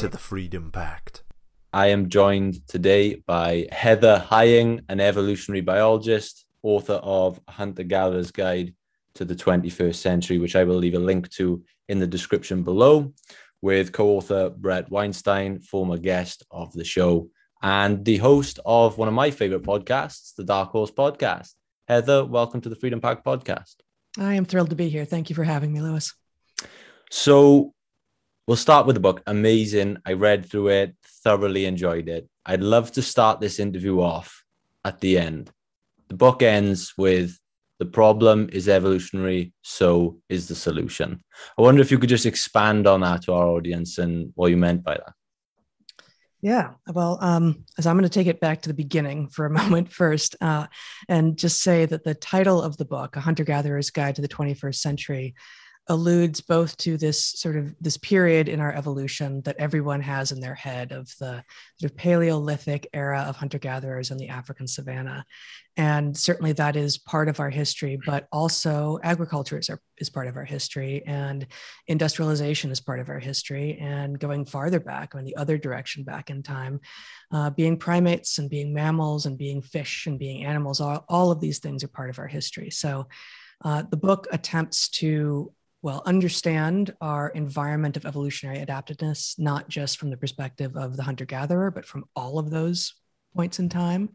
to the Freedom Pact. I am joined today by Heather Heying, an evolutionary biologist, author of Hunter Gatherer's Guide to the 21st Century, which I will leave a link to in the description below, with co author Bret Weinstein, former guest of the show, and the host of one of my favorite podcasts, the Dark Horse Podcast. Heather, welcome to the Freedom Pact podcast. I am thrilled to be here. Thank you for having me, Lewis. So, we'll start with the book. Amazing. I read through it, thoroughly enjoyed it. I'd love to start this interview off at the end. The book ends with the problem is evolutionary, so is the solution. I wonder if you could just expand on that to our audience and what you meant by that. Yeah, well, um, as I'm going to take it back to the beginning for a moment first, uh, and just say that the title of the book, A Hunter Gatherer's Guide to the 21st Century, alludes both to this sort of this period in our evolution that everyone has in their head of the sort of Paleolithic era of hunter gatherers in the African savannah. And certainly that is part of our history, but also agriculture is, our, is part of our history, and industrialization is part of our history. And going farther back, I mean, the other direction back in time, uh, being primates and being mammals and being fish and being animals, all, all of these things are part of our history. So uh, the book attempts to well understand our environment of evolutionary adaptedness not just from the perspective of the hunter gatherer but from all of those points in time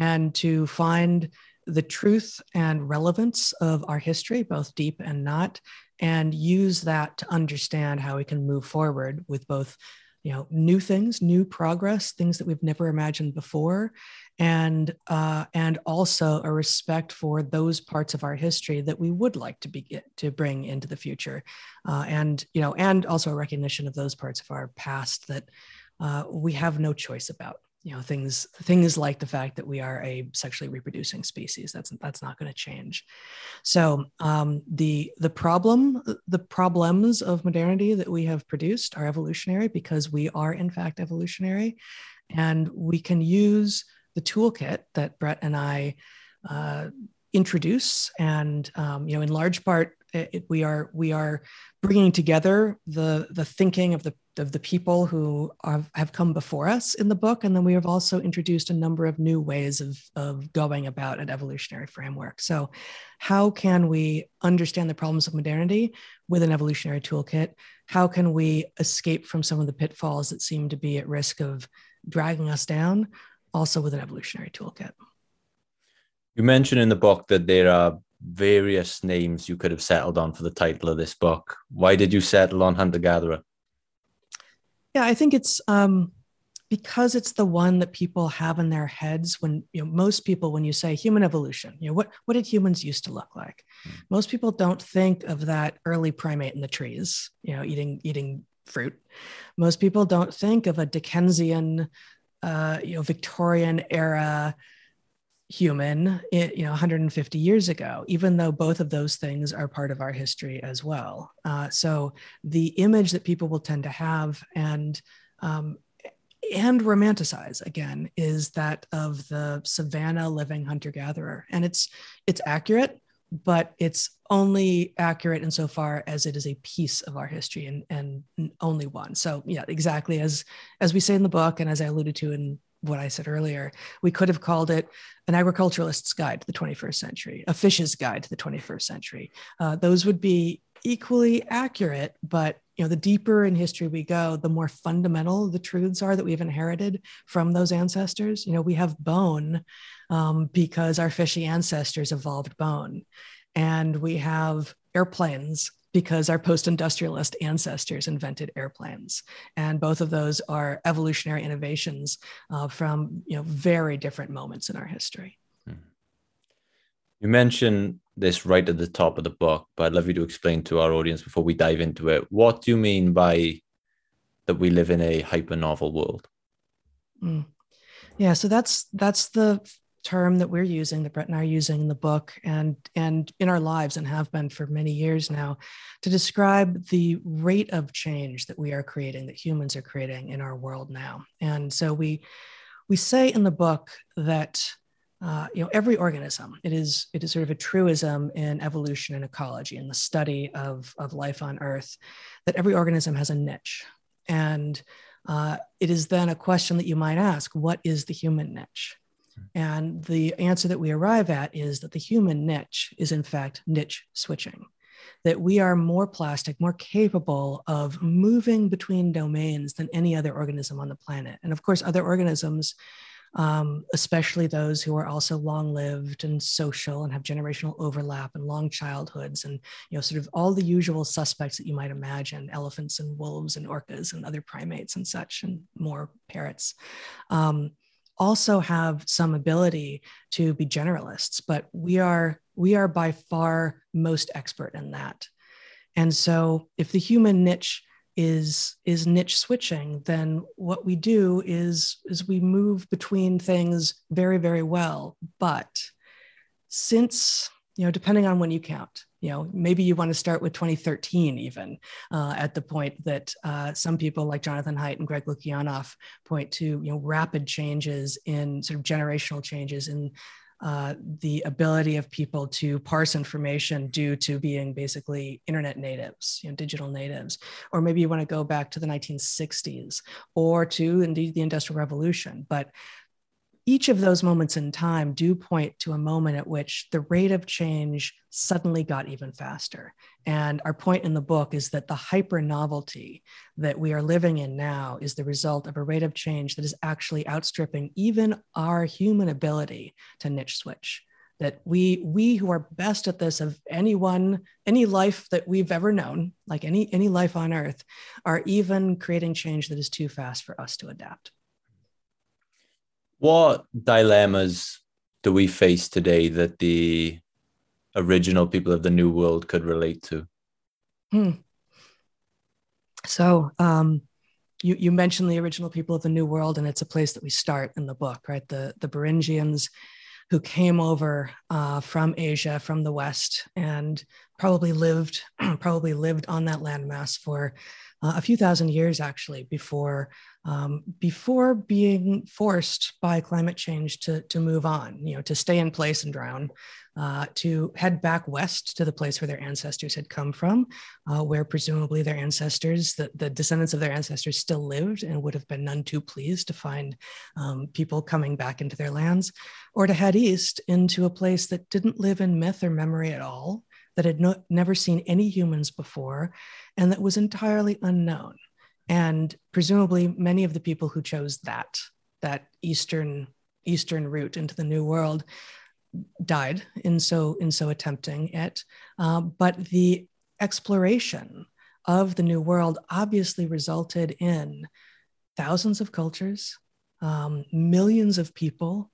and to find the truth and relevance of our history both deep and not and use that to understand how we can move forward with both you know new things new progress things that we've never imagined before. And uh, and also a respect for those parts of our history that we would like to be to bring into the future. Uh, and you know and also a recognition of those parts of our past that uh, we have no choice about you know things things like the fact that we are a sexually reproducing species that's that's not going to change. So um, the the problem the problems of modernity that we have produced are evolutionary because we are in fact evolutionary and we can use the toolkit that bret and I uh, introduce, and um, you know, in large part, it, we are we are bringing together the the thinking of the of the people who are, have come before us in the book, and then we have also introduced a number of new ways of of going about an evolutionary framework. So, how can we understand the problems of modernity with an evolutionary toolkit? How can we escape from some of the pitfalls that seem to be at risk of dragging us down? also with an evolutionary toolkit. You mentioned in the book that there are various names you could have settled on for the title of this book. Why did you settle on Hunter Gatherer? Yeah, I think it's um, because it's the one that people have in their heads when you know most people when you say human evolution, you know what what did humans used to look like? Mm. Most people don't think of that early primate in the trees, you know, eating eating fruit. Most people don't think of a Dickensian uh, you know Victorian era human you know 150 years ago even though both of those things are part of our history as well uh, so the image that people will tend to have and um, and romanticize again is that of the savannah living hunter gatherer and it's it's accurate but it's only accurate insofar as it is a piece of our history and, and only one. So yeah, exactly as as we say in the book, and as I alluded to in what I said earlier, we could have called it an agriculturalist's guide to the 21st century, a fish's guide to the 21st century. Uh, those would be equally accurate, but you know, the deeper in history we go, the more fundamental the truths are that we've inherited from those ancestors. You know, we have bone um, because our fishy ancestors evolved bone, and we have airplanes because our post-industrialist ancestors invented airplanes and both of those are evolutionary innovations uh, from you know very different moments in our history hmm. you mentioned this right at the top of the book, but I'd love you to explain to our audience before we dive into it. What do you mean by that we live in a hyper novel world? Mm. Yeah, so that's that's the term that we're using, that Bret and I are using in the book and and in our lives and have been for many years now, to describe the rate of change that we are creating, that humans are creating in our world now. And so we we say in the book that uh, you know every organism it is it is sort of a truism in evolution and ecology and the study of of life on earth that every organism has a niche and uh, it is then a question that you might ask what is the human niche and the answer that we arrive at is that the human niche is, in fact, niche switching, that we are more plastic, more capable of moving between domains than any other organism on the planet. And of course, other organisms, um, especially those who are also long lived and social and have generational overlap and long childhoods and you know sort of all the usual suspects that you might imagine elephants and wolves and orcas and other primates and such and more parrots um, also have some ability to be generalists but we are we are by far most expert in that. And so if the human niche is is niche switching then what we do is is we move between things very very well. But since you know depending on when you count you know maybe you want to start with 2013 even uh, at the point that uh, some people like jonathan haidt and greg lukianoff point to you know rapid changes in sort of generational changes in uh, the ability of people to parse information due to being basically internet natives, you know, digital natives, or maybe you want to go back to the 1960s or to indeed the Industrial Revolution. But each of those moments in time do point to a moment at which the rate of change suddenly got even faster. And our point in the book is that the hyper novelty that we are living in now is the result of a rate of change that is actually outstripping even our human ability to niche switch. That we we who are best at this of anyone, any life that we've ever known, like any any life on earth, are even creating change that is too fast for us to adapt. What dilemmas do we face today that the original people of the New World could relate to? Hmm. So, um, you, you mentioned the original people of the New World, and it's a place that we start in the book, right? The, the Beringians who came over uh, from Asia, from the West, and probably lived probably lived on that landmass for uh, a few thousand years actually before um, before being forced by climate change to, to move on, you know, to stay in place and drown, uh, to head back west to the place where their ancestors had come from, uh, where presumably their ancestors, the, the descendants of their ancestors still lived and would have been none too pleased to find um, people coming back into their lands, or to head east into a place that didn't live in myth or memory at all, that had no, never seen any humans before, and that was entirely unknown. And presumably many of the people who chose that that eastern eastern route into the new world died in so in so attempting it. Uh, but the exploration of the new world obviously resulted in thousands of cultures um, millions of people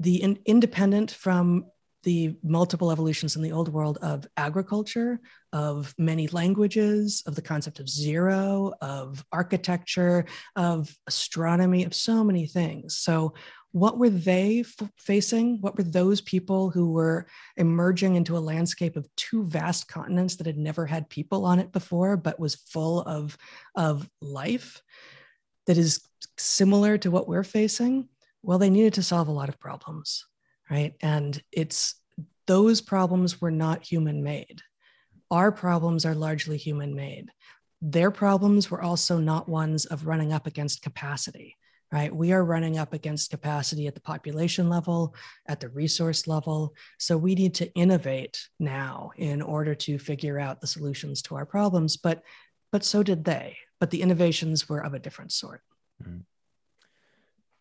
the in, independent from the multiple evolutions in the old world of agriculture, of many languages, of the concept of zero, of architecture, of astronomy, of so many things. So, what were they f- facing? What were those people who were emerging into a landscape of two vast continents that had never had people on it before, but was full of, of life that is similar to what we're facing? Well, they needed to solve a lot of problems right? And it's those problems were not human made. Our problems are largely human made. Their problems were also not ones of running up against capacity, right? We are running up against capacity at the population level, at the resource level. So we need to innovate now in order to figure out the solutions to our problems. But but so did they. But the innovations were of a different sort. Mm-hmm.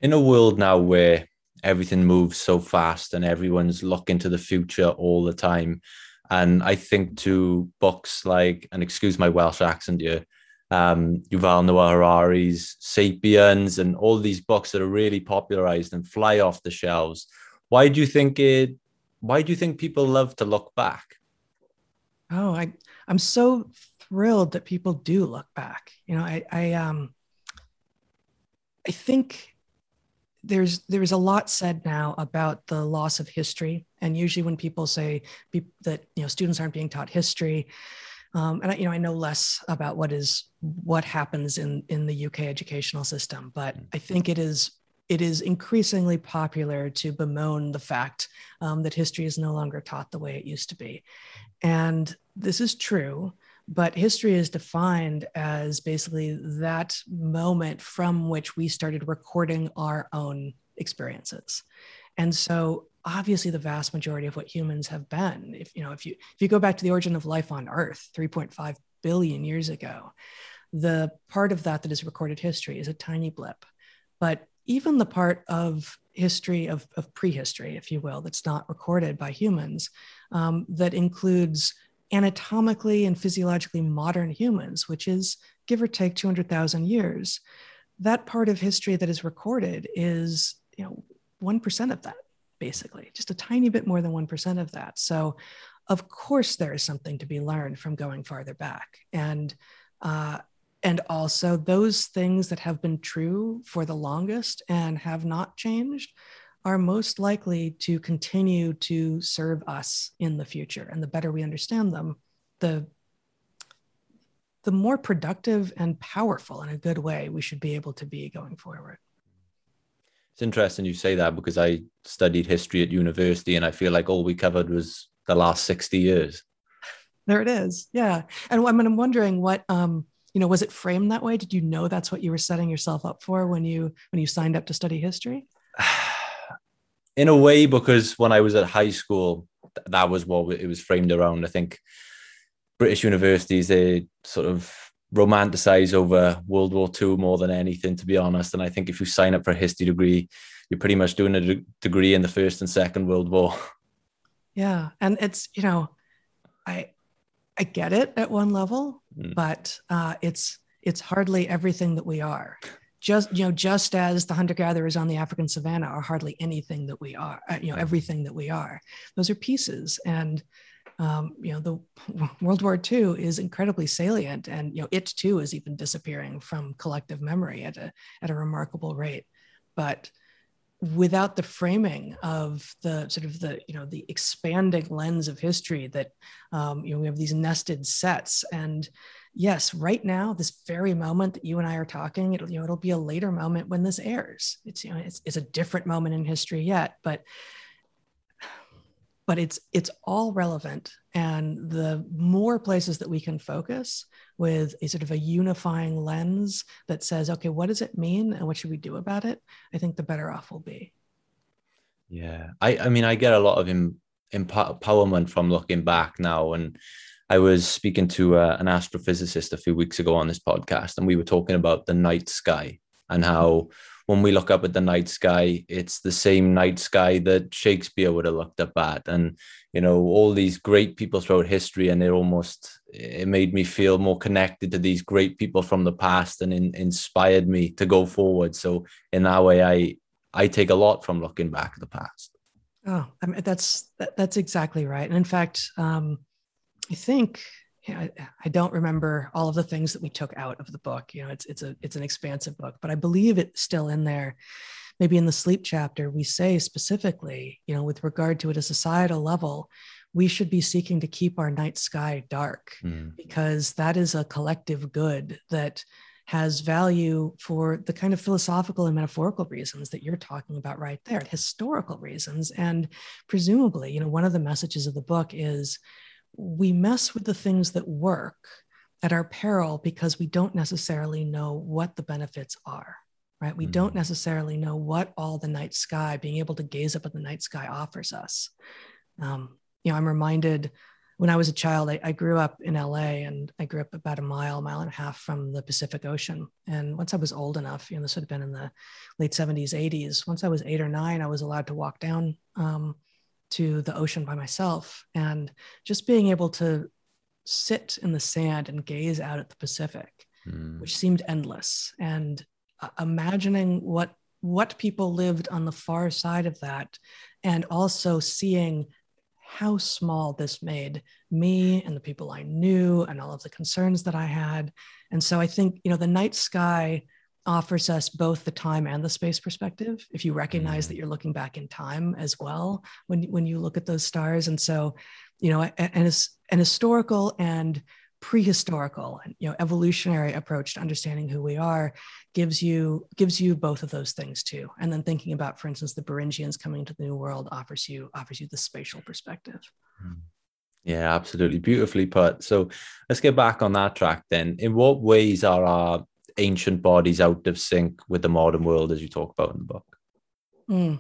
In a world now where everything moves so fast and everyone's looking to the future all the time. And I think to books like, and excuse my Welsh accent here, um, Yuval Noah Harari's Sapiens and all these books that are really popularized and fly off the shelves. Why do you think it? Why do you think people love to look back? Oh, I, I'm so thrilled that people do look back. You know, I, I um, I think there's there's a lot said now about the loss of history, and usually when people say be, that you know students aren't being taught history, um, and I, you know I know less about what is what happens in in the UK educational system, but I think it is it is increasingly popular to bemoan the fact um, that history is no longer taught the way it used to be, and this is true but history is defined as basically that moment from which we started recording our own experiences. And so obviously the vast majority of what humans have been if you know if you if you go back to the origin of life on earth 3.5 billion years ago the part of that that is recorded history is a tiny blip. But even the part of history of, of prehistory if you will that's not recorded by humans um, that includes anatomically and physiologically modern humans, which is give or take 200,000 years, that part of history that is recorded is, you know, 1% of that, basically, just a tiny bit more than 1% of that. So, of course, there is something to be learned from going farther back. And, uh, and also those things that have been true for the longest and have not changed are most likely to continue to serve us in the future. And the better we understand them, the the more productive and powerful in a good way we should be able to be going forward. It's interesting you say that because I studied history at university and I feel like all we covered was the last 60 years. There it is. Yeah. And I'm wondering what um, you know, was it framed that way? Did you know that's what you were setting yourself up for when you when you signed up to study history? In a way because when I was at high school, that was what it was framed around. I think British universities they sort of romanticize over World War II more than anything, to be honest. And I think if you sign up for a history degree, you're pretty much doing a degree in the First and Second World War. Yeah, and it's you know, I I get it at one level, mm. but uh, it's it's hardly everything that we are just you know just as the hunter gatherers on the african savannah are hardly anything that we are uh, you know everything that we are those are pieces. And um, you know the world war ii is incredibly salient and you know it too is even disappearing from collective memory at a at a remarkable rate. But without the framing of the sort of the you know the expanding lens of history that um, you know we have these nested sets and yes, right now, this very moment that you and I are talking, it'll, you know, it'll be a later moment when this airs. It's, you know, it's, it's a different moment in history yet, but, but it's, it's all relevant. And the more places that we can focus with a sort of a unifying lens that says, okay, what does it mean and what should we do about it? I think the better off we'll be. Yeah. I, I mean, I get a lot of em- empowerment from looking back now and, I was speaking to uh, an astrophysicist a few weeks ago on this podcast, and we were talking about the night sky and how when we look up at the night sky, it's the same night sky that Shakespeare would have looked up at. And, you know, all these great people throughout history, and it almost it made me feel more connected to these great people from the past and in, inspired me to go forward. So in that way, I I take a lot from looking back at the past. Oh, I mean, that's that, that's exactly right. And in fact, um, I think you know, I, don't remember all of the things that we took out of the book. You know, it's it's a it's an expansive book, but I believe it's still in there. Maybe in the sleep chapter, we say specifically, you know, with regard to it at a societal level, we should be seeking to keep our night sky dark mm. because that is a collective good that has value for the kind of philosophical and metaphorical reasons that you're talking about right there, historical reasons. And presumably, you know, one of the messages of the book is we mess with the things that work at our peril because we don't necessarily know what the benefits are right? We mm-hmm. don't necessarily know what all the night sky being able to gaze up at the night sky offers us. Um, you know i'm reminded when i was a child I, I, grew up in la and i grew up about a mile mile and a half from the pacific ocean. And once i was old enough you know this would have been in the late 70s 80s once i was eight or nine i was allowed to walk down um, to the ocean by myself and just being able to sit in the sand and gaze out at the Pacific, mm. which seemed endless, and uh, imagining what what people lived on the far side of that, and also seeing how small this made me and the people I knew and all of the concerns that I had. And so I think, you know, the night sky offers us both the time and the space perspective if you recognize that you're looking back in time as well when when you look at those stars. And so you know an, an historical and prehistorical and you know evolutionary approach to understanding who we are gives you gives you both of those things too. And then thinking about for instance the beringians coming to the new world offers you offers you the spatial perspective. Hmm. yeah absolutely. Beautifully put. So let's get back on that track then. In what ways are our ancient bodies out of sync with the modern world as you talk about in the book mm.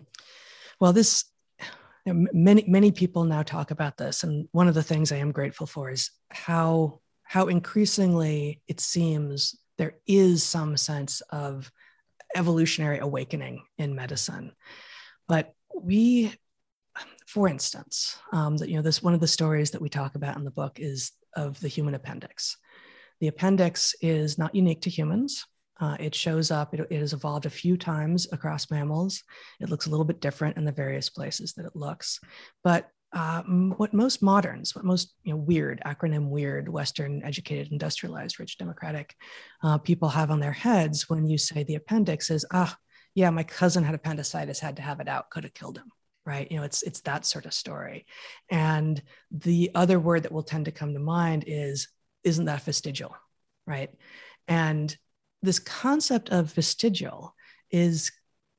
well this many many people now talk about this and one of the things i am grateful for is how how increasingly it seems there is some sense of evolutionary awakening in medicine. But we, for instance, um, that you know, this one of the stories that we talk about in the book is of the human appendix. The appendix is not unique to humans. Uh, it shows up, it, it, has evolved a few times across mammals. It looks a little bit different in the various places that it looks. But uh, what most moderns, what most you know, weird acronym weird Western educated, industrialized, rich, democratic uh, people have on their heads when you say the appendix is ah yeah my cousin had appendicitis had to have it out could have killed him right you know it's it's that sort of story and the other word that will tend to come to mind is isn't that vestigial right and this concept of vestigial is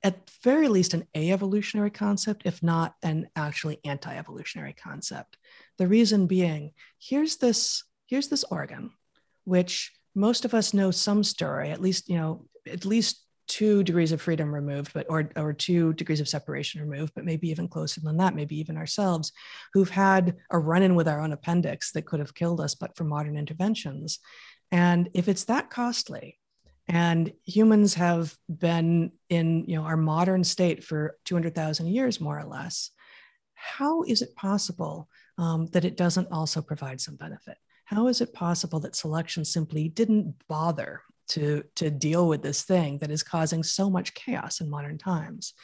at very least an a-evolutionary concept, if not an actually anti-evolutionary concept. The reason being, here's this, here's this organ, which most of us know some story, at least, you know, at least two degrees of freedom removed, but or, or two degrees of separation removed, but maybe even closer than that, maybe even ourselves, who've had a run-in with our own appendix that could have killed us, but for modern interventions. And if it's that costly, and humans have been in you know our modern state for 200000 years more or less how is it possible um, that it doesn't also provide some benefit how is it possible that selection simply didn't bother to to deal with this thing that is causing so much chaos in modern times.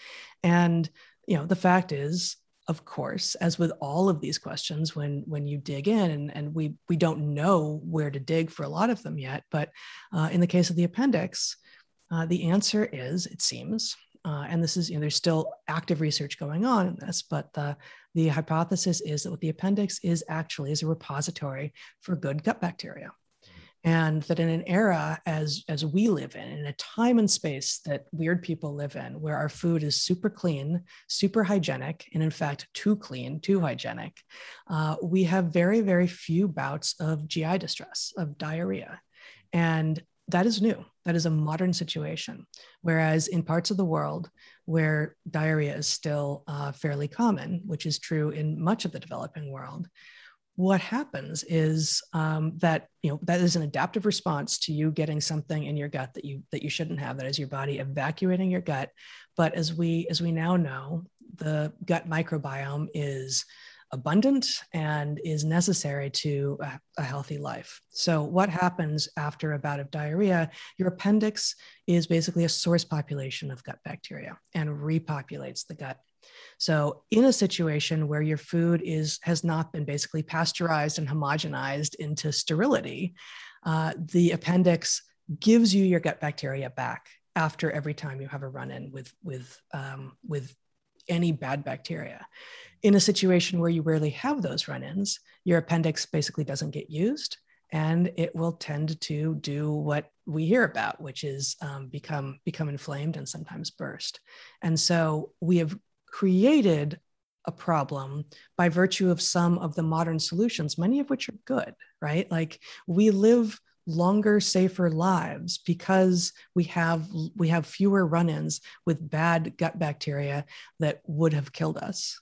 And you know the fact is of course, as with all of these questions, when when you dig in, and, and we we don't know where to dig for a lot of them yet, but uh, in the case of the appendix, uh, the answer is, it seems, uh, and this is you know there's still active research going on in this, but the the hypothesis is that what the appendix is actually is a repository for good gut bacteria and that in an era as as we live in in a time and space that weird people live in where our food is super clean super hygienic and in fact too clean too hygienic uh, we have very very few bouts of gi distress of diarrhea. And that is new. That is a modern situation. Whereas in parts of the world where diarrhea is still uh, fairly common which is true in much of the developing world what happens is um, that you know that is an adaptive response to you getting something in your gut that you that you shouldn't have that is your body evacuating your gut but as we as we now know the gut microbiome is abundant and is necessary to a, a, healthy life. So, what happens after a bout of diarrhea? Your appendix is basically a source population of gut bacteria and repopulates the gut. So in a situation where your food is has not been basically pasteurized and homogenized into sterility, uh, the appendix gives you your gut bacteria back after every time you have a run-in with with um, with any bad bacteria. In a situation where you rarely have those run-ins, your appendix basically doesn't get used and it will tend to do what we hear about, which is um, become become inflamed and sometimes burst. And so we have created a problem by virtue of some of the modern solutions, many of which are good, right? Like we live longer safer lives because we have we have fewer run-ins with bad gut bacteria that would have killed us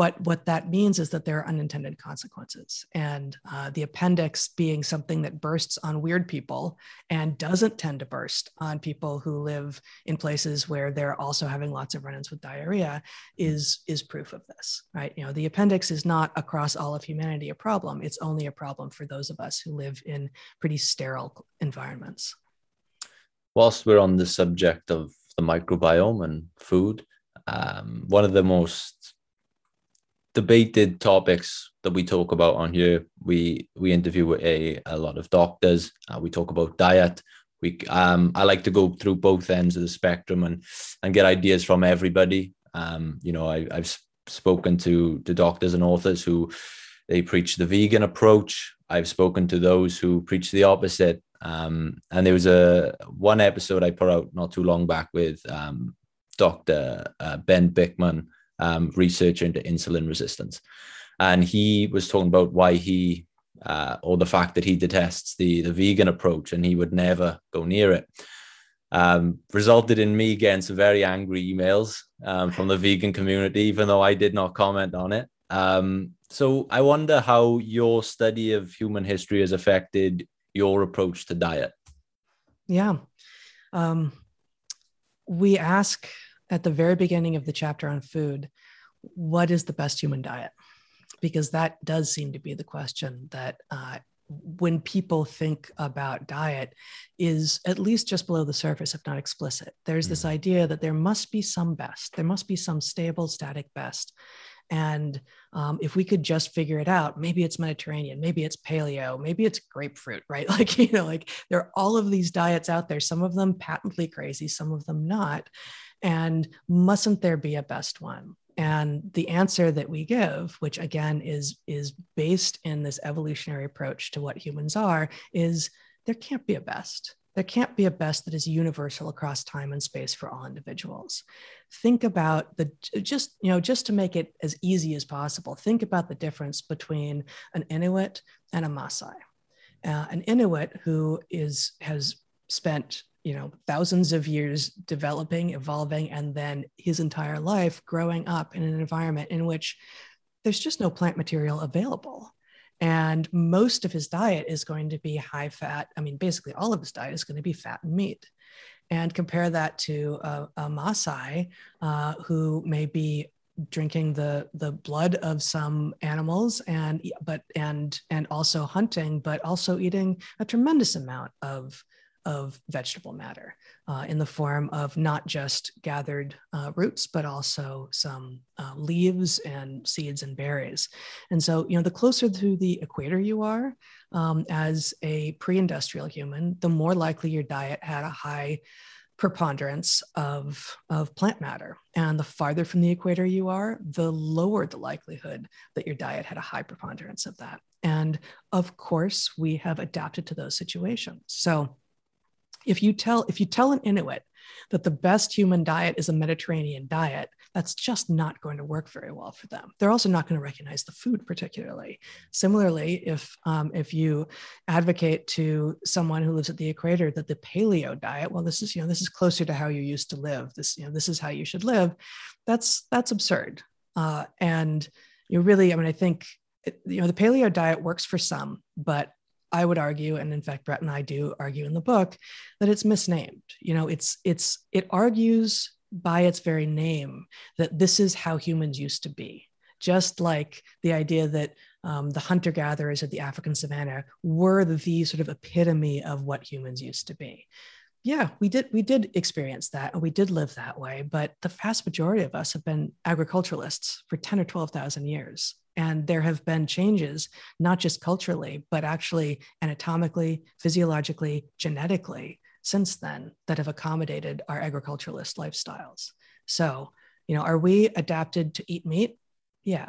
but what that means is that there are unintended consequences. And uh, the appendix being something that bursts on weird people and doesn't tend to burst on people who live in places where they're also having lots of run ins with diarrhea is, is proof of this, right? You know, the appendix is not across all of humanity a problem. It's only a problem for those of us who live in pretty sterile environments. Whilst we're on the subject of the microbiome and food, um, one of the most debated topics that we talk about on here. We we interview a a lot of doctors. Uh, we talk about diet. We um I like to go through both ends of the spectrum and and get ideas from everybody. Um, you know, I, I've spoken to to doctors and authors who they preach the vegan approach. I've spoken to those who preach the opposite. Um, and there was a one episode I put out not too long back with um, Dr. Uh, Ben Bikman, um, researcher into insulin resistance, and he was talking about why he uh, or the fact that he detests the the vegan approach and he would never go near it. Um, resulted in me getting some very angry emails um, from the vegan community, even though I did not comment on it. Um, so I wonder how your study of human history has affected your approach to diet. Yeah. Um, we ask at the very beginning of the chapter on food, what is the best human diet? Because that does seem to be the question that uh, when people think about diet is at least just below the surface if not explicit there's mm. this idea that there must be some best there must be some stable static best and um, if we could just figure it out, maybe it's Mediterranean, maybe it's paleo, maybe it's grapefruit, right? Like, you know, like there are all of these diets out there, some of them patently crazy, some of them not. And mustn't there be a best one? And the answer that we give, which again is, is based in this evolutionary approach to what humans are, is there can't be a best. There can't be a best that is universal across time and space for all individuals. Think about the just you know just to make it as easy as possible think about the difference between an inuit and a maasai. Uh, an inuit who is has spent you know thousands of years developing evolving and then his entire life growing up in an environment in which there's just no plant material available and most of his diet is going to be high fat. I mean, basically, all of his diet is going to be fat and meat. And compare that to a, a Maasai uh, who may be drinking the the blood of some animals and but and and also hunting but also eating a tremendous amount of of vegetable matter uh, in the form of not just gathered uh, roots, but also some uh, leaves and seeds and berries. And so, you know, the closer to the equator you are um, as a pre industrial human, the more likely your diet had a high preponderance of, of plant matter. And the farther from the equator you are, the lower the likelihood that your diet had a high preponderance of that. And of course, we have adapted to those situations. So, if you tell if you tell an Inuit that the best human diet is a Mediterranean diet, that's just not going to work very well for them. They're also not going to recognize the food particularly. Similarly, if um, if you advocate to someone who lives at the equator that the paleo diet, well, this is you know this is closer to how you used to live. This you know this is how you should live. That's that's absurd. Uh, and you really, I mean, I think you know the paleo diet works for some, but I would argue, and in fact, Bret and I do argue in the book, that it's misnamed. You know, it's it's it argues by its very name that this is how humans used to be. Just like the idea that um, the hunter gatherers of the African savannah were the sort of epitome of what humans used to be. Yeah, we did we did experience that and we did live that way, but the vast majority of us have been agriculturalists for 10 or 12,000 years. And there have been changes, not just culturally, but actually anatomically, physiologically, genetically since then that have accommodated our agriculturalist lifestyles. So, you know, are we adapted to eat meat? Yeah.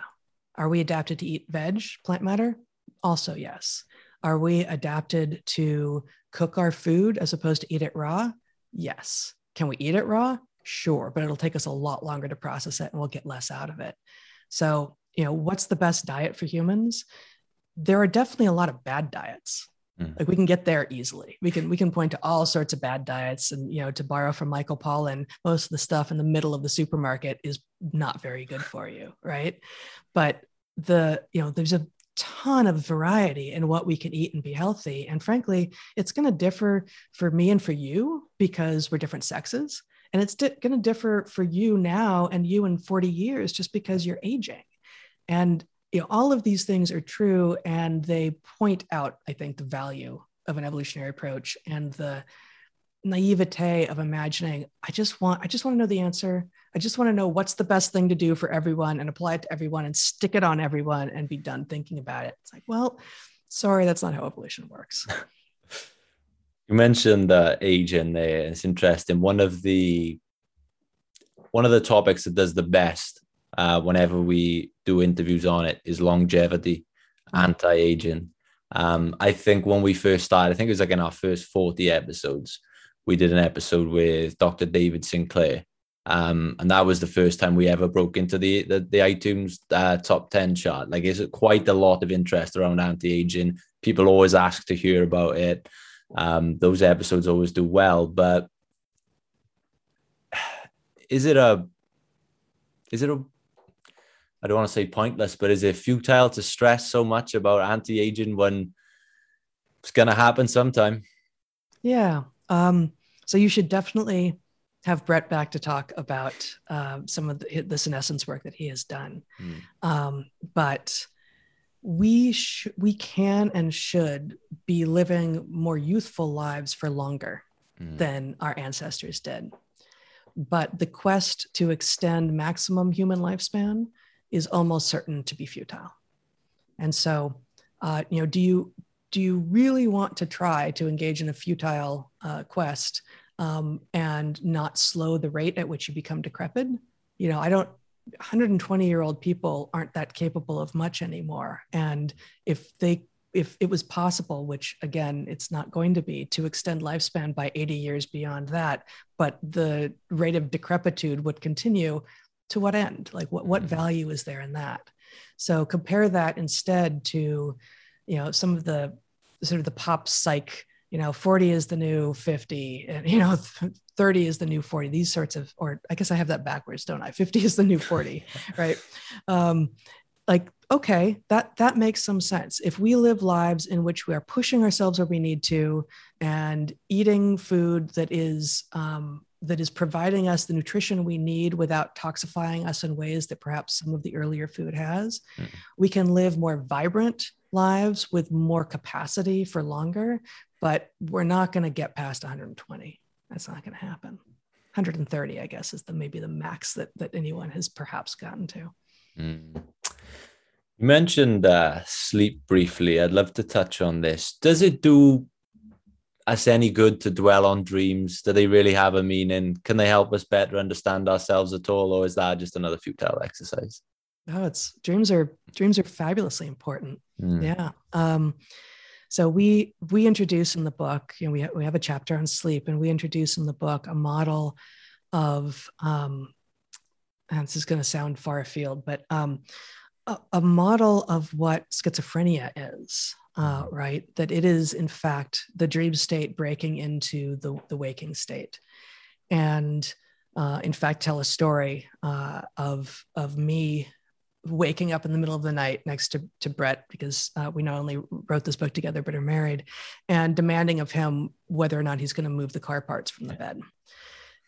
Are we adapted to eat veg, plant matter? Also, yes. Are we adapted to cook our food as opposed to eat it raw? Yes. Can we eat it raw? Sure, but it'll take us a lot longer to process it and we'll get less out of it. So, you know, what's the best diet for humans? There are definitely a lot of bad diets. Mm. Like we can get there easily. We can we can point to all sorts of bad diets, and you know, to borrow from Michael Pollan, most of the stuff in the middle of the supermarket is not very good for you, right? But the you know, there's a ton of variety in what we can eat and be healthy. And frankly, it's going to differ for me and for you because we're different sexes. And it's di- going to differ for you now and you in 40 years just because you're aging. And you know, all of these things are true, and they point out, I think, the value of an evolutionary approach and the naivete of imagining i just want i just want to know the answer I just want to know what's the best thing to do for everyone and apply it to everyone and stick it on everyone and be done thinking about it. It's like, well, sorry, that's not how evolution works. you mentioned uh, age in there. It's interesting. One of the one of the topics that does the best uh, whenever we do interviews on it is longevity, mm-hmm. anti-aging. Um, I think when we first started, I think it was like in our first 40 episodes, we did an episode with Dr. David Sinclair. Um, and that was the first time we ever broke into the the, the iTunes uh, top 10 chart. Like it's quite a lot of interest around anti-aging. People always ask to hear about it. Um, those episodes always do well, but is it a is it a I don't want to say pointless, but is it futile to stress so much about anti-aging when it's gonna happen sometime? Yeah. Um, so you should definitely have Bret back to talk about uh, some of the, the senescence work that he has done. Mm. Um, but we sh- we can and should be living more youthful lives for longer mm. than our ancestors did. But the quest to extend maximum human lifespan is almost certain to be futile. And so, uh, you know, do you do you really want to try to engage in a futile uh, quest um, and not slow the rate at which you become decrepit? You know, I don't. 120 year old people aren't that capable of much anymore, and if they if it was possible, which again, it's not going to be, to extend lifespan by 80 years beyond that, but the rate of decrepitude would continue, to what end? Like what, what mm-hmm. value is there in that? So compare that instead to, you know, some of the sort of the pop psych, you know, 40 is the new 50 and, you know, 30 is the new 40, these sorts of, or I guess I have that backwards, don't I? 50 is the new 40, right? Um, like, okay, that, that makes some sense. If we live lives in which we are pushing ourselves where we need to and eating food that is, um, that is providing us the nutrition we need without toxifying us in ways that perhaps some of the earlier food has. Mm. We can live more vibrant lives with more capacity for longer, but we're not going to get past 120. That's not going to happen. 130, I guess, is the maybe the max that that anyone has perhaps gotten to. Mm. You mentioned uh, sleep briefly. I'd love to touch on this. Does it do us any good to dwell on dreams? Do they really have a meaning? Can they help us better understand ourselves at all, or is that just another futile exercise? No, it's dreams are dreams are fabulously important. Mm. Yeah. Um, so we we introduce in the book, you know, we ha- we have a chapter on sleep, and we introduce in the book a model of, um, and this is going to sound far afield, but um, a, a model of what schizophrenia is uh, right? That it is, in fact, the dream state breaking into the, the waking state. And uh, in fact, tell a story uh, of, of me waking up in the middle of the night next to, to Bret, because uh, we not only wrote this book together, but are married, and demanding of him whether or not he's going to move the car parts from the bed.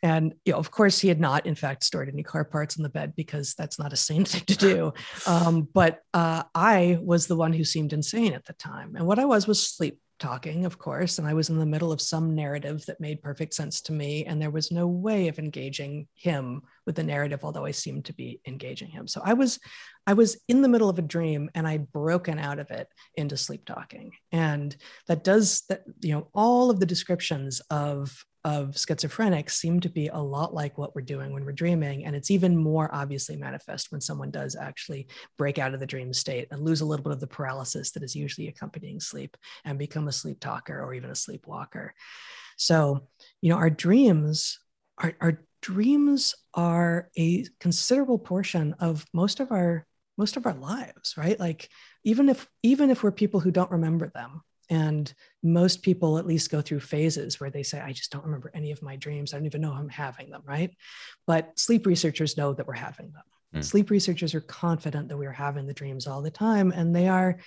And you know, of course, he had not, in fact, stored any car parts in the bed because that's not a sane thing to do. Um, but uh, I was the one who seemed insane at the time, and what I was was sleep talking, of course, and I was in the middle of some narrative that made perfect sense to me, and there was no way of engaging him with the narrative, although I seemed to be engaging him. So I was, I was in the middle of a dream, and I'd broken out of it into sleep talking, and that does that. You know, all of the descriptions of of schizophrenics seem to be a lot like what we're doing when we're dreaming. And it's even more obviously manifest when someone does actually break out of the dream state and lose a little bit of the paralysis that is usually accompanying sleep and become a sleep talker or even a sleepwalker. So, you know, our dreams, our, our dreams are a considerable portion of most of our most of our lives right like even if even if we're people who don't remember them and most people at least go through phases where they say, I just don't remember any of my dreams. I don't even know I'm having them, right? But sleep researchers know that we're having them. Mm. Sleep researchers are confident that we're having the dreams all the time. And they are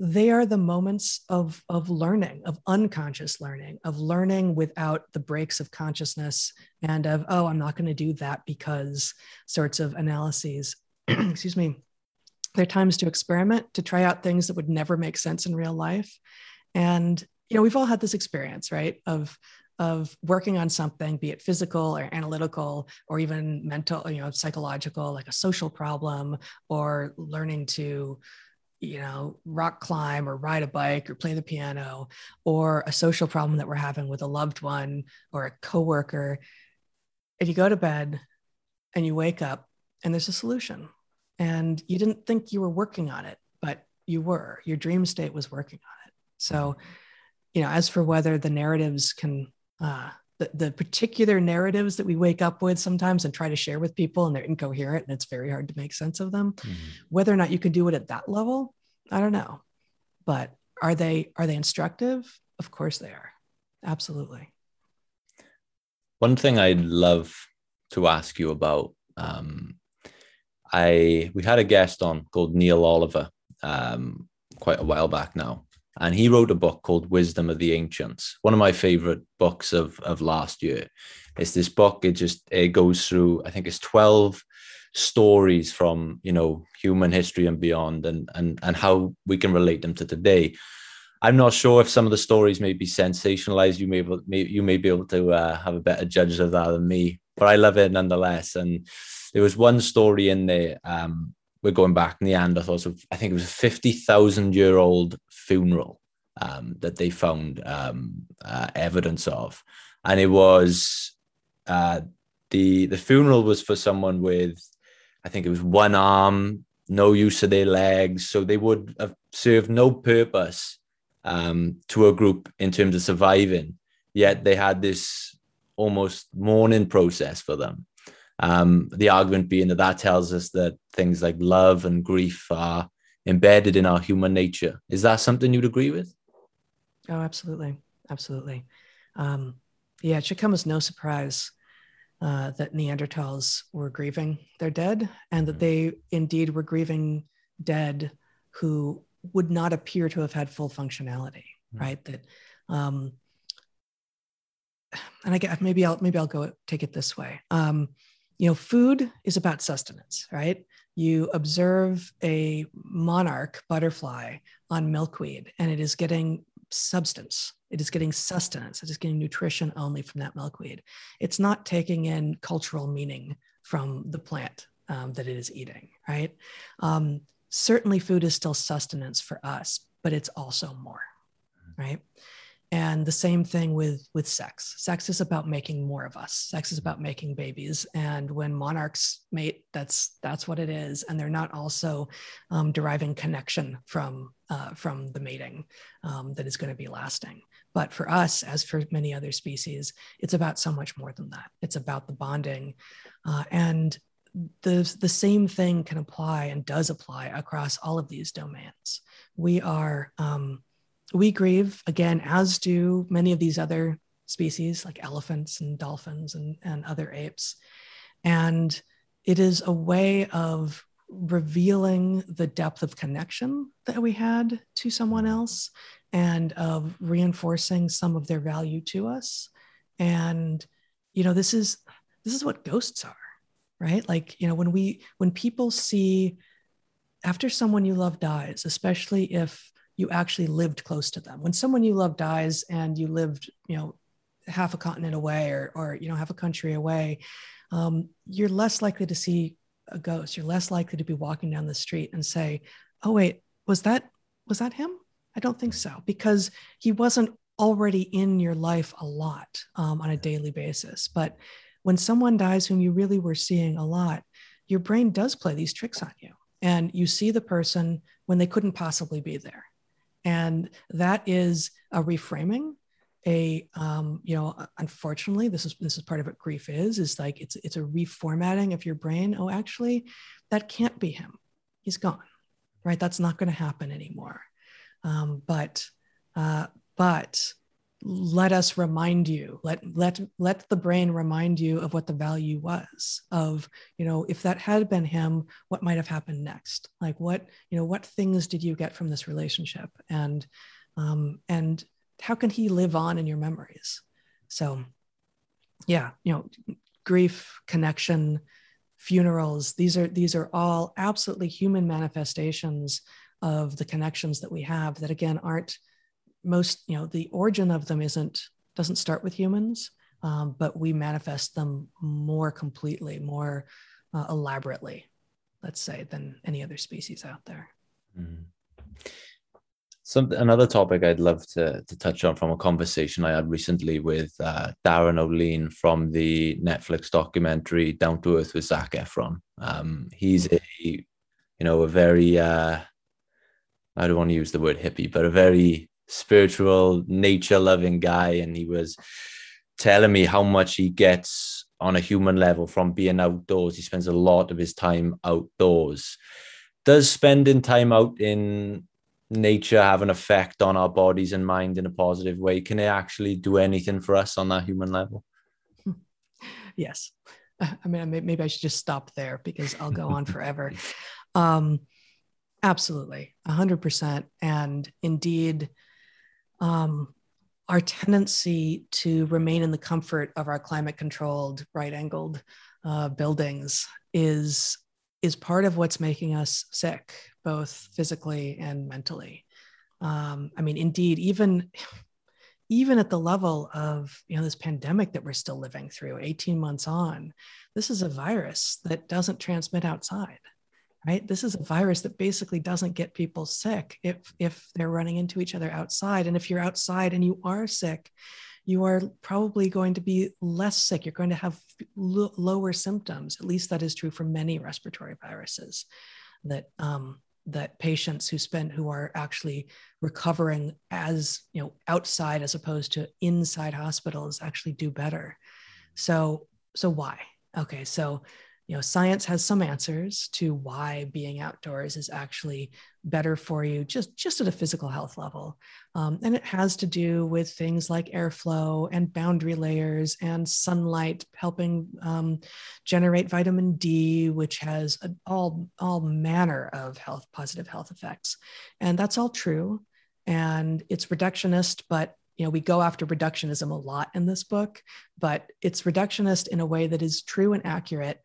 they are the moments of, of learning, of unconscious learning, of learning without the breaks of consciousness and of, oh, I'm not going to do that because sorts of analyses. Excuse me. They're times to experiment, to try out things that would never make sense in real life and you know we've all had this experience right of of working on something, be it physical or analytical or even mental, you know, psychological, like a social problem, or learning to, you know, rock climb or ride a bike or play the piano, or a social problem that we're having with a loved one or a coworker. And you go to bed and you wake up and there's a solution. And you didn't think you were working on it, but you were. Your dream state was working on it. So, you know, as for whether the narratives can uh, the, the particular narratives that we wake up with sometimes and try to share with people and they're incoherent and it's very hard to make sense of them mm-hmm. whether or not you can do it at that level i don't know but are they are they instructive of course they are absolutely one thing i'd love to ask you about um, i we had a guest on called neil oliver um, quite a while back now and he wrote a book called Wisdom of the Ancients, one of my favorite books of of last year. It's this book. It just it goes through. I think it's twelve stories from you know human history and beyond, and and and how we can relate them to today. I'm not sure if some of the stories may be sensationalized. You may, may you may be able to uh, have a better judge of that than me, but I love it nonetheless. And there was one story in there um, we're going back Neanderthals. So I think it was a fifty thousand year old funeral um, that they found um, uh, evidence of, and it was uh, the the funeral was for someone with, I think it was one arm, no use of their legs, so they would have served no purpose um, to a group in terms of surviving. Yet they had this almost mourning process for them um, the argument being that that tells us that things like love and grief are embedded in our human nature. Is that something you'd agree with? Oh, absolutely. Absolutely. Um, yeah, it should come as no surprise uh, that Neanderthals were grieving their dead and that they indeed were grieving dead who would not appear to have had full functionality, mm-hmm. right? That, um, and I guess maybe I'll maybe I'll go take it this way. Um, you know, food is about sustenance, right? You observe a monarch butterfly on milkweed and it is getting substance. It is getting sustenance. It is getting nutrition only from that milkweed. It's not taking in cultural meaning from the plant um, that it is eating, right? Um, certainly, food is still sustenance for us, but it's also more, right? And the same thing with with sex. Sex is about making more of us. Sex is about making babies. And when monarchs mate that's that's what it is. And they're not also um, deriving connection from uh, from the mating um, that is going to be lasting. But for us as for many other species it's about so much more than that. It's about the bonding uh, and the, the same thing can apply and does apply across all of these domains. We are um, we grieve again, as do many of these other species like elephants and dolphins and, and other apes. And it is a way of revealing the depth of connection that we had to someone mm-hmm. else and of reinforcing some of their value to us. And, you know, this is this is what ghosts are, right? Like, you know, when we when people see after someone you love dies, especially if you actually lived close to them. When someone you love dies and you lived, you know, half a continent away or, or you know, half a country away, um, you're less likely to see a ghost. You're less likely to be walking down the street and say, "Oh wait, was that was that him?" I don't think so because he wasn't already in your life a lot um, on a daily basis. But when someone dies whom you really were seeing a lot, your brain does play these tricks on you, and you see the person when they couldn't possibly be there and that is a reframing a um, you know unfortunately this is this is part of what grief is is like it's it's a reformatting of your brain. Oh actually that can't be him. He's gone right? That's not going to happen anymore. Um, but uh, but let us remind you let let let the brain remind you of what the value was of you know if that had been him what might have happened next? Like what you know what things did you get from this relationship? And um and how can he live on in your memories? So yeah you know grief connection funerals these are these are all absolutely human manifestations of the connections that we have that again aren't most you know the origin of them isn't doesn't start with humans, um, but we manifest them more completely, more uh, elaborately, let's say, than any other species out there. Mm. Some another topic I'd love to to touch on from a conversation I had recently with uh, Darin Olien from the Netflix documentary Down to Earth with Zac Efron. Um, he's a you know a very uh, I don't want to use the word hippie, but a very spiritual, nature loving guy, and he was telling me how much he gets on a human level from being outdoors. He spends a lot of his time outdoors. Does spending time out in nature have an effect on our bodies and mind in a positive way? Can it actually do anything for us on that human level? Yes. I mean, maybe I should just stop there because I'll go on forever. Um, absolutely, 100%. And indeed, um, our tendency to remain in the comfort of our climate controlled, right angled uh, buildings is is part of what's making us sick, both physically and mentally. Um, I mean, indeed, even even at the level of you know this pandemic that we're still living through, 18 months on, this is a virus that doesn't transmit outside. Right? This is a virus that basically doesn't get people sick if if they're running into each other outside. And if you're outside and you are sick, you are probably going to be less sick. You're going to have l- lower symptoms. At least that is true for many respiratory viruses. That um, that patients who spend who are actually recovering as you know outside as opposed to inside hospitals actually do better. So so why? Okay, so you know science has some answers to why being outdoors is actually better for you just just at a physical health level. Um, and it has to do with things like airflow and boundary layers and sunlight helping um, generate vitamin d which has a, all all manner of health positive health effects. And that's all true. And it's reductionist but you know we go after reductionism a lot in this book but it's reductionist in a way that is true and accurate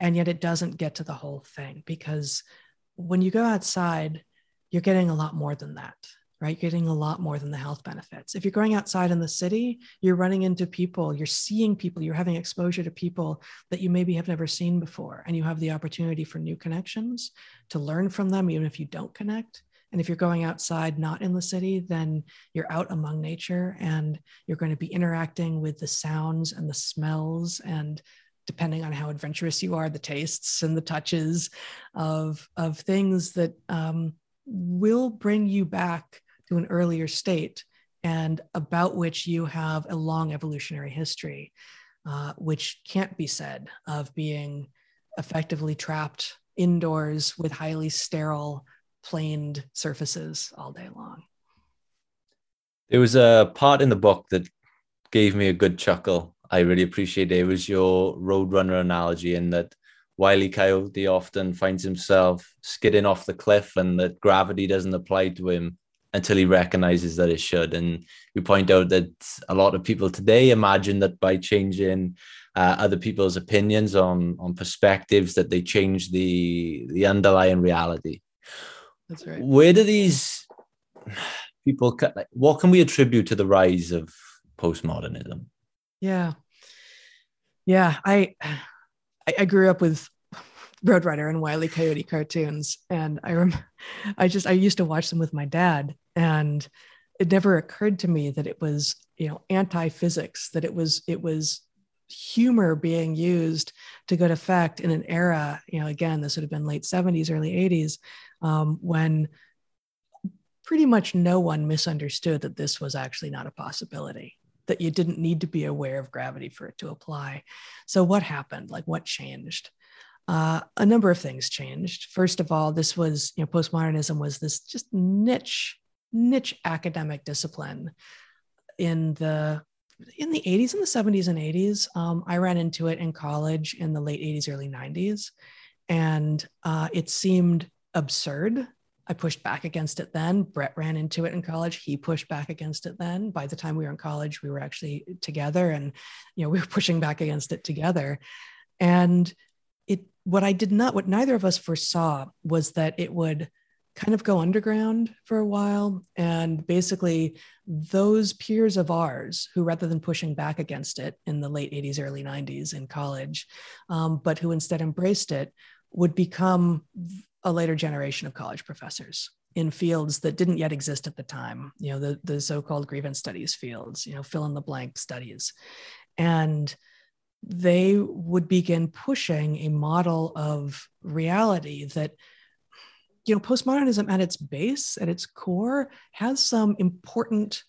and yet it doesn't get to the whole thing because when you go outside you're getting a lot more than that right? Getting a lot more than the health benefits. If you're going outside in the city you're running into people you're seeing people you're having exposure to people that you maybe have never seen before and you have the opportunity for new connections to learn from them even if you don't connect. And if you're going outside not in the city then you're out among nature and you're going to be interacting with the sounds and the smells and depending on how adventurous you are, the tastes and the touches of, of things that um, will bring you back to an earlier state and about which you have a long evolutionary history, uh, which can't be said of being effectively trapped indoors with highly sterile, planed surfaces all day long. There was a part in the book that gave me a good chuckle I really appreciate it. It was your roadrunner analogy in that Wiley Coyote often finds himself skidding off the cliff and that gravity doesn't apply to him until he recognizes that it should. And you point out that a lot of people today imagine that by changing uh, other people's opinions on on perspectives that they change the the underlying reality. That's right. Where do these people what can we attribute to the rise of postmodernism? Yeah. Yeah. I I grew up with Roadrunner and Wiley Coyote cartoons. And I rem I just I used to watch them with my dad. And it never occurred to me that it was, you know, anti-physics, that it was, it was humor being used to good effect in an era, you know, again, this would have been late 70s, early 80s, um, when pretty much no one misunderstood that this was actually not a possibility that you didn't need to be aware of gravity for it to apply. So, what happened? Like, what changed? Uh, a number of things changed. First of all, this was, you know, postmodernism was this just niche, niche academic discipline in the in the 80s and the 70s and 80s. Um, I ran into it in college in the late 80s, early 90s, and uh, it seemed absurd I pushed back against it then. Bret ran into it in college. He pushed back against it then. By the time we were in college, we were actually together and you know, we were pushing back against it together. And it what I did not what neither of us foresaw was that it would kind of go underground for a while. And basically, those peers of ours who, rather than pushing back against it in the late 80s, early 90s in college, um, but who instead embraced it, would become a later generation of college professors in fields that didn't yet exist at the time, you know, the, the so-called grievance studies fields, you know, fill in the blank studies. And they would begin pushing a model of reality that you know postmodernism at its base at its core has some important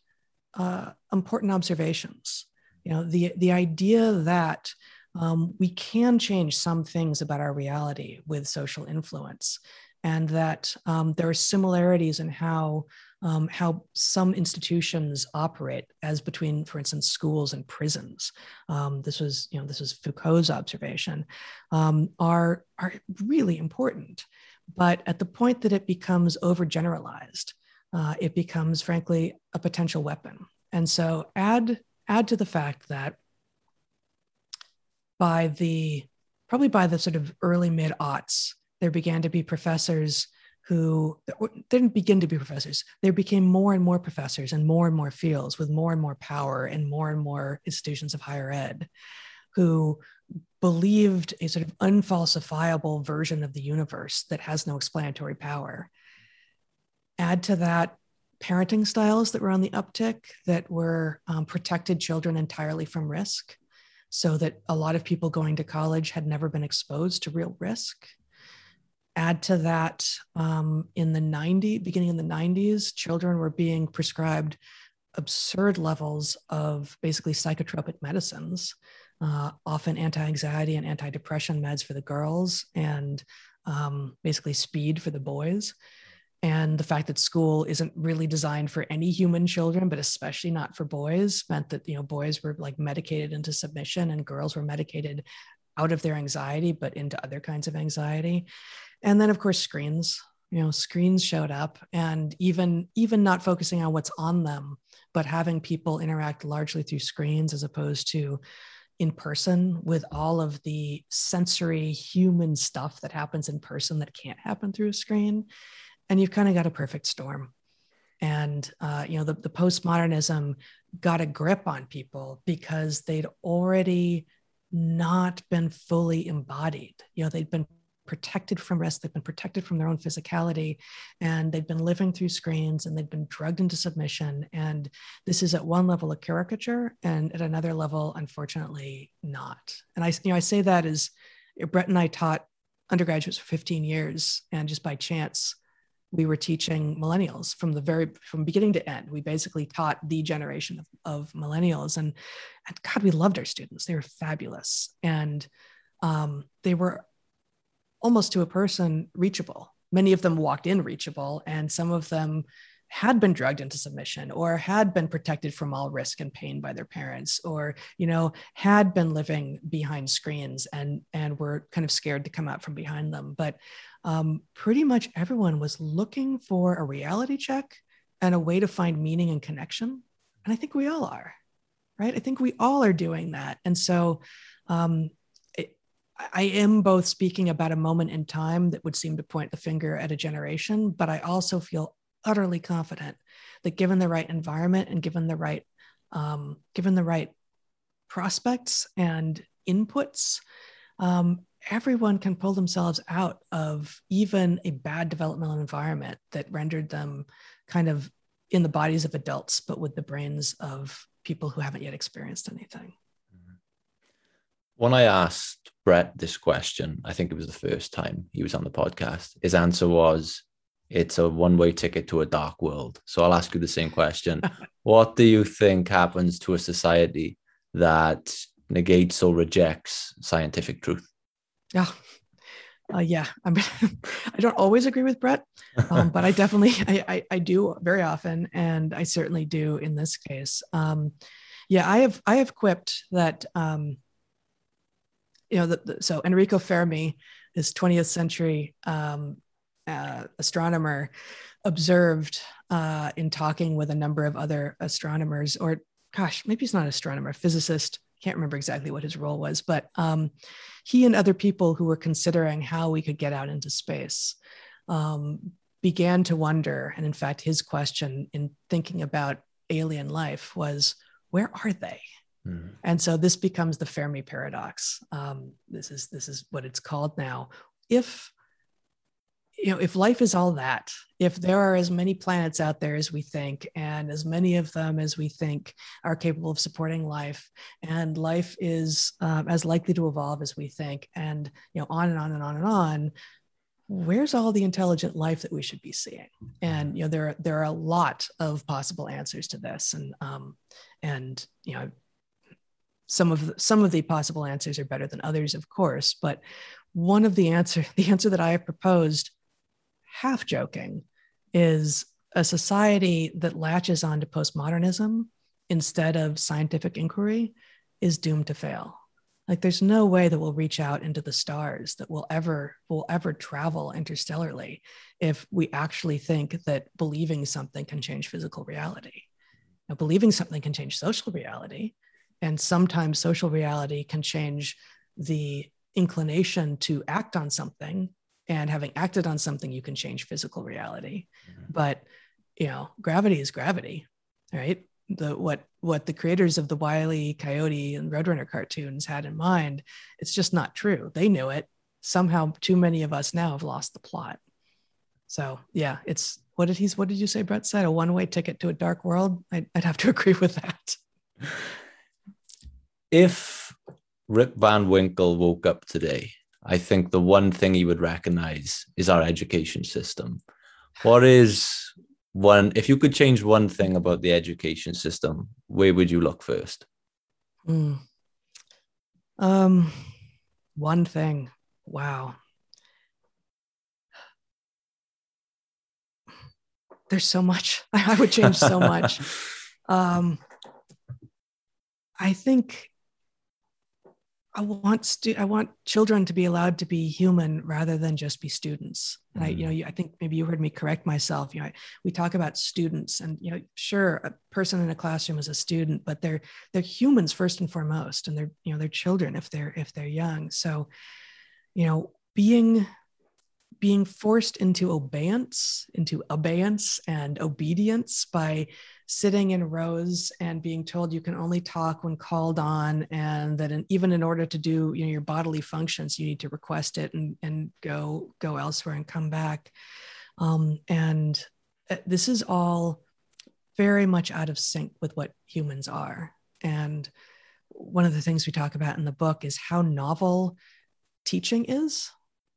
uh, important observations you know the the idea that um, we can change some things about our reality with social influence and that um, there are similarities in how um, how some institutions operate as between, for instance, schools and prisons. Um, this was, you know, this was Foucault's observation, um, are, are really important. But at the point that it becomes overgeneralized, uh, it becomes, frankly, a potential weapon. And so add, add to the fact that by the, probably by the sort of early mid aughts, there began to be professors who didn't begin to be professors. They became more and more professors in more and more fields with more and more power and more and more institutions of higher ed who believed a sort of unfalsifiable version of the universe that has no explanatory power. Add to that parenting styles that were on the uptick that were um, protected children entirely from risk, so that a lot of people going to college had never been exposed to real risk. Add to that um, in the 90 beginning in the 90s children were being prescribed absurd levels of basically psychotropic medicines uh, often anti-anxiety and anti-depression meds for the girls and um, basically speed for the boys and the fact that school isn't really designed for any human children but especially not for boys meant that you know boys were like medicated into submission and girls were medicated out of their anxiety but into other kinds of anxiety. And then of course screens you know screens showed up and even even not focusing on what's on them but having people interact largely through screens as opposed to in person with all of the sensory human stuff that happens in person that can't happen through a screen and you've kind of got a perfect storm and uh, you know the, the postmodernism got a grip on people because they'd already not been fully embodied you know they'd been protected from risk, they've been protected from their own physicality, and they've been living through screens and they've been drugged into submission. And this is at one level a caricature, and at another level, unfortunately, not. And I, you know, I say that as Bret and I taught undergraduates for 15 years, and just by chance, we were teaching millennials from the very from beginning to end. We basically taught the generation of, of millennials and, and god we loved our students. They were fabulous. And um, they were almost to a person reachable. Many of them walked in reachable, and some of them had been drugged into submission or had been protected from all risk and pain by their parents or you know had been living behind screens and and were kind of scared to come out from behind them. But um, pretty much everyone was looking for a reality check and a way to find meaning and connection. And i think we all are right? I think we all are doing that. And so um, I am both speaking about a moment in time that would seem to point the finger at a generation, but I also feel utterly confident that given the right environment and given the right um, given the right prospects and inputs, um, everyone can pull themselves out of even a bad developmental environment that rendered them kind of in the bodies of adults, but with the brains of people who haven't yet experienced anything. When I asked Bret this question, I think it was the first time he was on the podcast, his answer was, it's a one way ticket to a dark world. So I'll ask you the same question. what do you think happens to a society that negates or rejects scientific truth? Yeah. Uh, yeah, I mean, I don't always agree with Bret, um, but I definitely, I, I, I, do very often, and I certainly do in this case. Um, yeah, I have, I have quipped that um, you know, the, the, so Enrico Fermi, this 20th century um, uh, astronomer, observed uh, in talking with a number of other astronomers, or gosh, maybe he's not an astronomer, physicist. Can't remember exactly what his role was, but um, he and other people who were considering how we could get out into space um, began to wonder, and in fact, his question in thinking about alien life was, where are they? Mm. And so this becomes the Fermi paradox. Um, this is this is what it's called now. If you know, if life is all that, if there are as many planets out there as we think, and as many of them as we think are capable of supporting life, and life is um, as likely to evolve as we think, and you know, on and on and on and on, where's all the intelligent life that we should be seeing? And you know, there are, there are a lot of possible answers to this, and um, and you know, some of the, some of the possible answers are better than others, of course, but one of the answer the answer that I have proposed, half joking, is a society that latches on to postmodernism instead of scientific inquiry is doomed to fail. Like there's no way that we'll reach out into the stars that will ever will ever travel interstellarly if we actually think that believing something can change physical reality. Now believing something can change social reality and sometimes social reality can change the inclination to act on something and having acted on something you can change physical reality mm-hmm. but you know gravity is gravity right the what what the creators of the Wile Coyote and Roadrunner cartoons had in mind. It's just not true. They knew it. Somehow, too many of us now have lost the plot. So yeah, it's what did he's what did you say? Bret said a one way ticket to a dark world. I'd, I'd have to agree with that. If Rip Van Winkle woke up today, I think the one thing you would recognize is our education system. What is one if you could change one thing about the education system where would you look first? Mm. um one thing. Wow. There's so much. I would change so much. Um i think I want stu- I want children to be allowed to be human rather than just be students. And I, you know, mm. I think maybe you heard me correct myself. You know, I, we talk about students, and you know, sure, a person in a classroom is a student, but they're they're humans first and foremost, and they're you know they're children if they're if they're young. So, you know, being being forced into obeyance, into abeyance and obedience by sitting in rows and being told you can only talk when called on, and that in, even in order to do you know your bodily functions, you need to request it and and go go elsewhere and come back. Um, and uh, this is all very much out of sync with what humans are. And one of the things we talk about in the book is how novel teaching is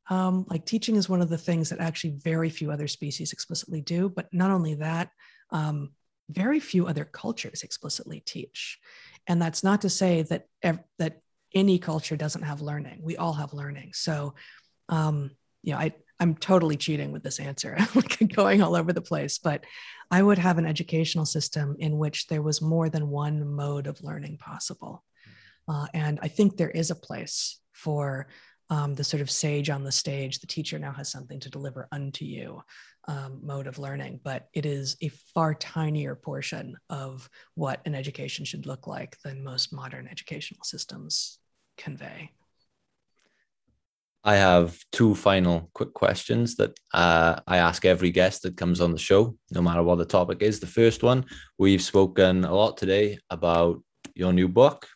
um, like teaching is one of the things that actually very few other species explicitly do. But not only that, um, very few other cultures explicitly teach. And that's not to say that ev- that any culture doesn't have learning. We all have learning. So, um, you know, I I'm totally cheating with this answer, like going all over the place. But I would have an educational system in which there was more than one mode of learning possible. Uh, and I think there is a place for um, the sort of sage on the stage, the teacher now has something to deliver unto you um, mode of learning, but it is a far tinier portion of what an education should look like than most modern educational systems convey. I have two final quick questions that uh, I ask every guest that comes on the show, no matter what the topic is. The first one, we've spoken a lot today about your new book,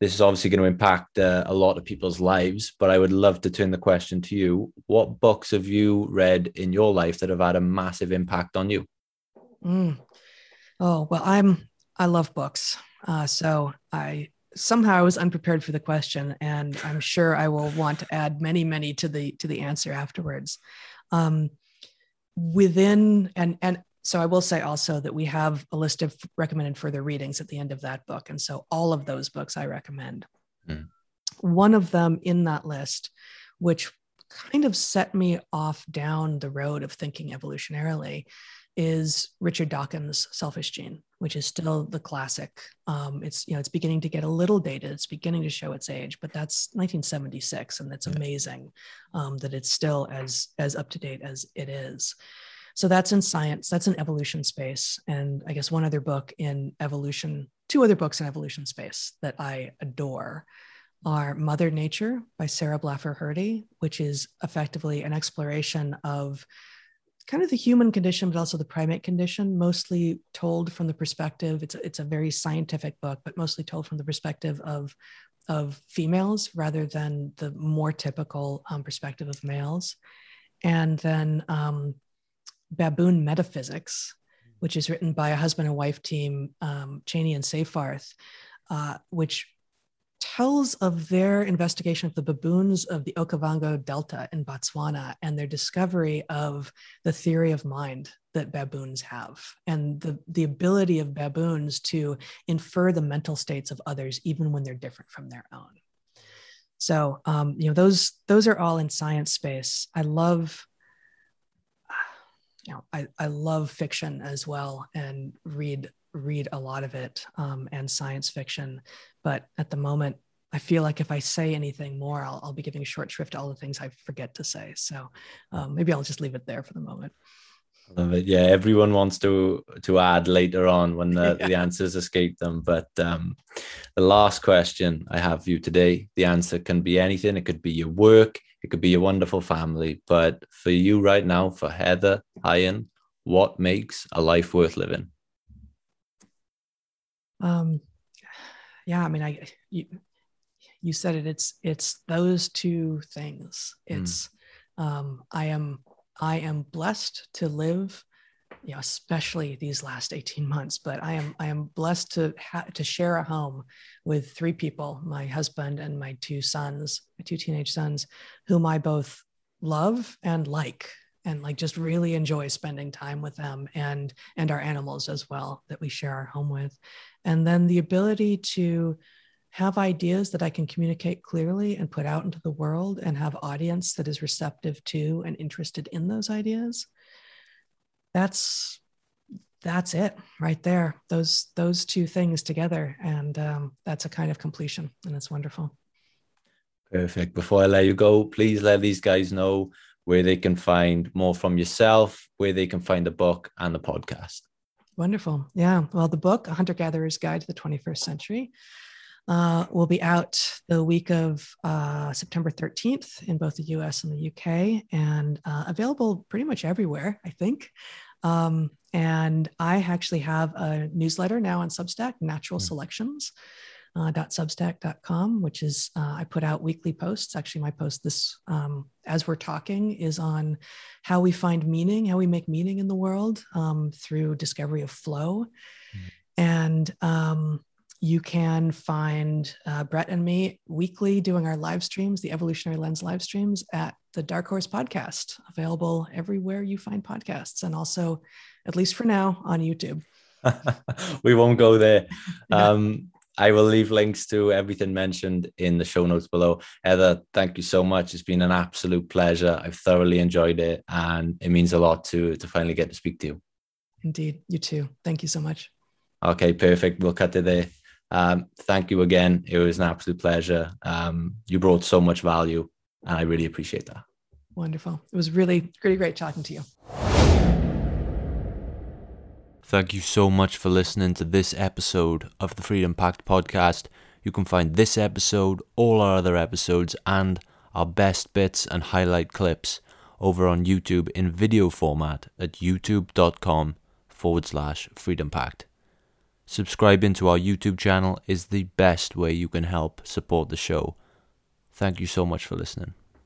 this is obviously going to impact uh, a lot of people's lives but i would love to turn the question to you. What books have you read in your life that have had a massive impact on you? Mm. oh well i'm i love books. Uh, so i somehow i was unprepared for the question and i'm sure i will want to add many many to the to the answer afterwards. Um, within and and so I will say also that we have a list of recommended further readings at the end of that book. And so all of those books I recommend. Mm. One of them in that list, which kind of set me off down the road of thinking evolutionarily, is Richard Dawkins' Selfish Gene, which is still the classic. Um, it's you know it's beginning to get a little dated. It's beginning to show its age, but that's 1976, and it's amazing um, that it's still as as up to date as it is. So that's in science, that's in evolution space. And I guess one other book in evolution, two other books in evolution space that I adore are Mother Nature by Sarah Blaffer Hrdy, which is effectively an exploration of kind of the human condition, but also the primate condition, mostly told from the perspective. It's a, it's a very scientific book, but mostly told from the perspective of of females rather than the more typical um, perspective of males. And then um, Baboon Metaphysics, which is written by a husband and wife team, um, Cheney and Seyfarth, uh, which tells of their investigation of the baboons of the Okavango Delta in Botswana and their discovery of the theory of mind that baboons have and the, the ability of baboons to infer the mental states of others even when they're different from their own. So um, you know those those are all in science space. I love you know I, I love fiction as well and read read a lot of it um, and science fiction. But at the moment, I feel like if I say anything more, I'll, I'll be giving short shrift to all the things I forget to say. So um, maybe I'll just leave it there for the moment. Love it. Yeah, everyone wants to to add later on when the, yeah. the answers escape them. But um, the last question I have for you today, the answer can be anything. It could be your work, it could be a wonderful family. But for you right now, for Heather Heying, what makes a life worth living? Um, yeah, I mean, I you, you said it. It's it's those two things. Hmm. It's mm. um, I am I am blessed to live, you know, especially these last eighteen months. But I am I am blessed to ha- to share a home with three people: my husband and my two sons, my two teenage sons, whom I both love and like and like just really enjoy spending time with them and and our animals as well that we share our home with and then the ability to have ideas that I can communicate clearly and put out into the world and have audience that is receptive to and interested in those ideas that's that's it right there those those two things together and um, that's a kind of completion and it's wonderful perfect before i let you go please let these guys know where they can find more from yourself where they can find the book and the podcast Wonderful. Yeah. Well, the book, A Hunter Gatherer's Guide to the 21st Century, uh, will be out the week of uh, September 13th in both the US and the UK and uh, available pretty much everywhere, I think. Um, and I actually have a newsletter now on Substack, Natural mm-hmm. Selections uh, .substack.com, which is uh, I put out weekly posts. Actually, my post this um, as we're talking is on how we find meaning, how we make meaning in the world um, through discovery of flow, mm-hmm. and um, you can find uh, Bret and me weekly doing our live streams, the Evolutionary Lens live streams at the Dark Horse Podcast, available everywhere you find podcasts, and also, at least for now, on YouTube. we won't go there. yeah. um, I will leave links to everything mentioned in the show notes below. Heather, thank you so much. It's been an absolute pleasure. I've thoroughly enjoyed it, and it means a lot to to finally get to speak to you. Indeed, you too. Thank you so much. Okay, perfect. We'll cut it there. Um, thank you again. It was an absolute pleasure. Um, you brought so much value, and I really appreciate that. Wonderful. It was really, really great talking to you. Thank you so much for listening to this episode of the Freedom Pact podcast. You can find this episode, all our other episodes, and our best bits and highlight clips over on YouTube in video format at youtube.com forward slash Freedom Pact. Subscribing to our YouTube channel is the best way you can help support the show. Thank you so much for listening.